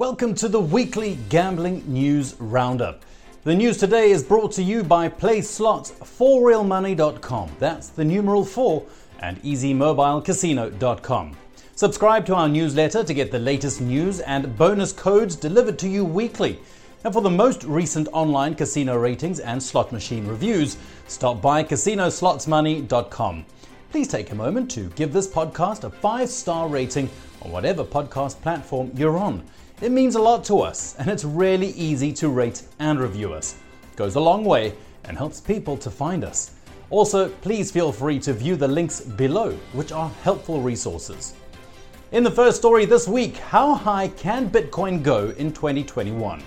Welcome to the weekly gambling news roundup. The news today is brought to you by PlaySlots4realmoney.com. That's the numeral 4 and EasyMobileCasino.com. Subscribe to our newsletter to get the latest news and bonus codes delivered to you weekly. And for the most recent online casino ratings and slot machine reviews, stop by CasinoSlotsMoney.com. Please take a moment to give this podcast a five star rating on whatever podcast platform you're on. It means a lot to us, and it's really easy to rate and review us. It goes a long way and helps people to find us. Also, please feel free to view the links below, which are helpful resources. In the first story this week, how high can Bitcoin go in 2021?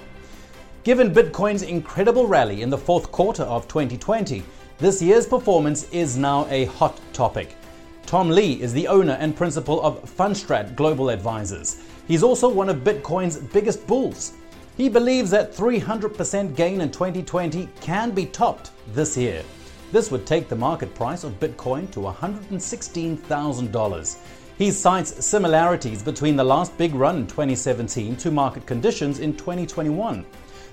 Given Bitcoin's incredible rally in the fourth quarter of 2020, this year's performance is now a hot topic. Tom Lee is the owner and principal of Fundstrat Global Advisors. He's also one of Bitcoin's biggest bulls. He believes that 300% gain in 2020 can be topped this year. This would take the market price of Bitcoin to $116,000. He cites similarities between the last big run in 2017 to market conditions in 2021.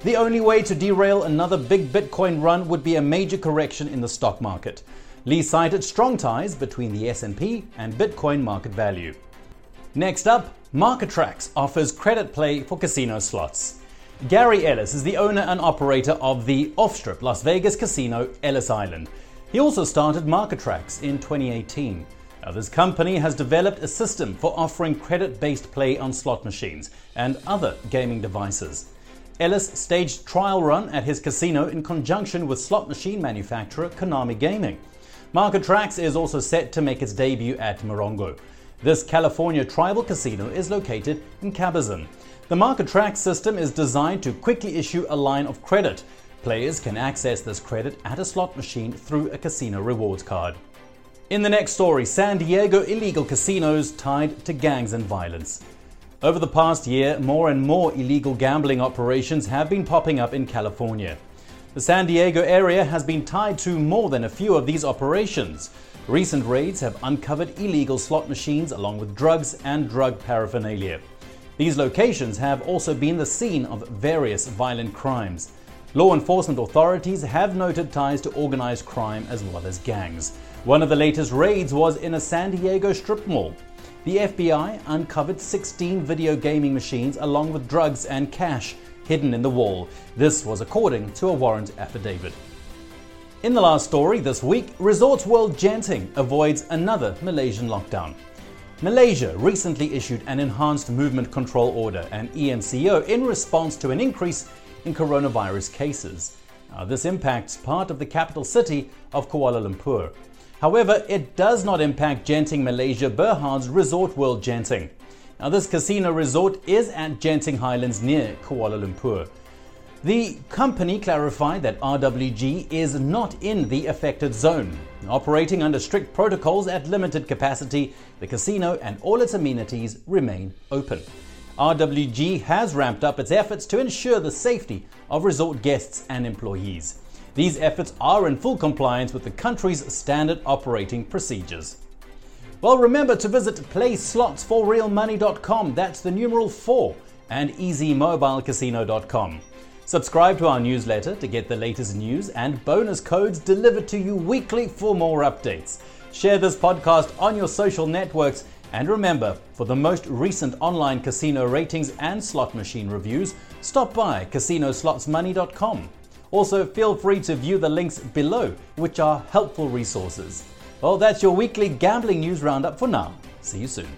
The only way to derail another big Bitcoin run would be a major correction in the stock market. Lee cited strong ties between the S&P and Bitcoin market value. Next up, Marketrax offers credit play for casino slots. Gary Ellis is the owner and operator of the off-strip Las Vegas casino Ellis Island. He also started Marketrax in 2018. Now, this company has developed a system for offering credit-based play on slot machines and other gaming devices. Ellis staged trial run at his casino in conjunction with slot machine manufacturer Konami Gaming. Marketrax is also set to make its debut at Morongo. This California tribal casino is located in Cabazon. The Marketrax system is designed to quickly issue a line of credit. Players can access this credit at a slot machine through a casino rewards card. In the next story, San Diego illegal casinos tied to gangs and violence. Over the past year, more and more illegal gambling operations have been popping up in California. The San Diego area has been tied to more than a few of these operations. Recent raids have uncovered illegal slot machines along with drugs and drug paraphernalia. These locations have also been the scene of various violent crimes. Law enforcement authorities have noted ties to organized crime as well as gangs. One of the latest raids was in a San Diego strip mall. The FBI uncovered 16 video gaming machines along with drugs and cash hidden in the wall. This was according to a warrant affidavit. In the last story this week, Resorts World Genting avoids another Malaysian lockdown. Malaysia recently issued an enhanced movement control order and EMCO in response to an increase in coronavirus cases. Now, this impacts part of the capital city of Kuala Lumpur. However, it does not impact Genting Malaysia Berhad's Resort World Genting. Now, this casino resort is at Genting Highlands near Kuala Lumpur. The company clarified that RWG is not in the affected zone. Operating under strict protocols at limited capacity, the casino and all its amenities remain open. RWG has ramped up its efforts to ensure the safety of resort guests and employees. These efforts are in full compliance with the country's standard operating procedures. Well, remember to visit playslots4realmoney.com, that's the numeral 4, and easymobilecasino.com. Subscribe to our newsletter to get the latest news and bonus codes delivered to you weekly for more updates. Share this podcast on your social networks, and remember, for the most recent online casino ratings and slot machine reviews, stop by CasinoSlotsMoney.com. Also, feel free to view the links below, which are helpful resources. Well, that's your weekly gambling news roundup for now. See you soon.